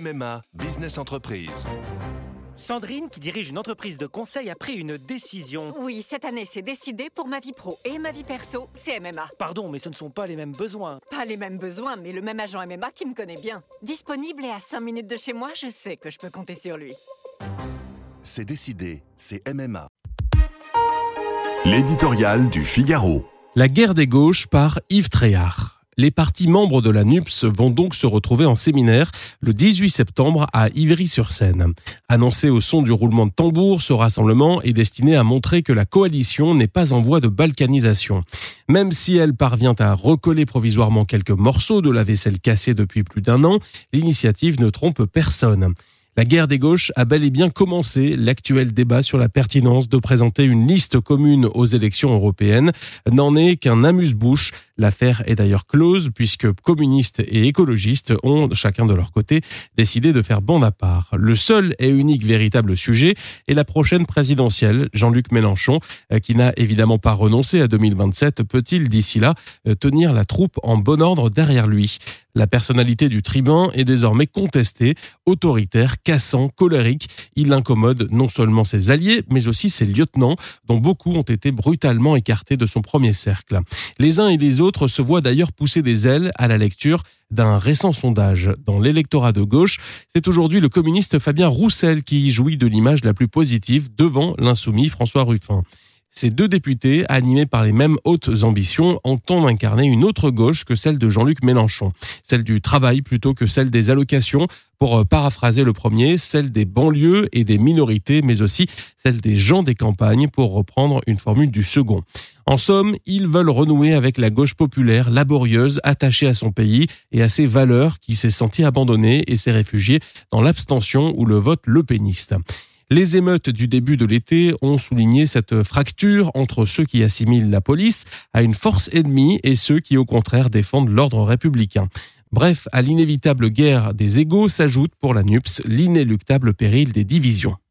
MMA Business Entreprise. Sandrine, qui dirige une entreprise de conseil, a pris une décision. Oui, cette année, c'est décidé pour ma vie pro et ma vie perso, c'est MMA. Pardon, mais ce ne sont pas les mêmes besoins. Pas les mêmes besoins, mais le même agent MMA qui me connaît bien. Disponible et à 5 minutes de chez moi, je sais que je peux compter sur lui. C'est décidé, c'est MMA. L'éditorial du Figaro. La guerre des gauches par Yves Tréhard. Les partis membres de la NUPS vont donc se retrouver en séminaire le 18 septembre à Ivry-sur-Seine. Annoncé au son du roulement de tambour, ce rassemblement est destiné à montrer que la coalition n'est pas en voie de balkanisation. Même si elle parvient à recoller provisoirement quelques morceaux de la vaisselle cassée depuis plus d'un an, l'initiative ne trompe personne. La guerre des gauches a bel et bien commencé. L'actuel débat sur la pertinence de présenter une liste commune aux élections européennes n'en est qu'un amuse-bouche. L'affaire est d'ailleurs close puisque communistes et écologistes ont, chacun de leur côté, décidé de faire bande à part. Le seul et unique véritable sujet est la prochaine présidentielle. Jean-Luc Mélenchon, euh, qui n'a évidemment pas renoncé à 2027, peut-il d'ici là euh, tenir la troupe en bon ordre derrière lui? La personnalité du tribun est désormais contestée, autoritaire, cassant, colérique. Il incommode non seulement ses alliés, mais aussi ses lieutenants, dont beaucoup ont été brutalement écartés de son premier cercle. Les uns et les autres se voient d'ailleurs pousser des ailes à la lecture d'un récent sondage. Dans l'électorat de gauche, c'est aujourd'hui le communiste Fabien Roussel qui jouit de l'image la plus positive devant l'insoumis François Ruffin. Ces deux députés, animés par les mêmes hautes ambitions, entendent incarner une autre gauche que celle de Jean-Luc Mélenchon, celle du travail plutôt que celle des allocations, pour euh, paraphraser le premier, celle des banlieues et des minorités, mais aussi celle des gens des campagnes, pour reprendre une formule du second. En somme, ils veulent renouer avec la gauche populaire, laborieuse, attachée à son pays et à ses valeurs, qui s'est sentie abandonnée et s'est réfugiée dans l'abstention ou le vote lepéniste. Les émeutes du début de l'été ont souligné cette fracture entre ceux qui assimilent la police à une force ennemie et ceux qui au contraire défendent l'ordre républicain. Bref, à l'inévitable guerre des égaux s'ajoute pour la NUPS l'inéluctable péril des divisions.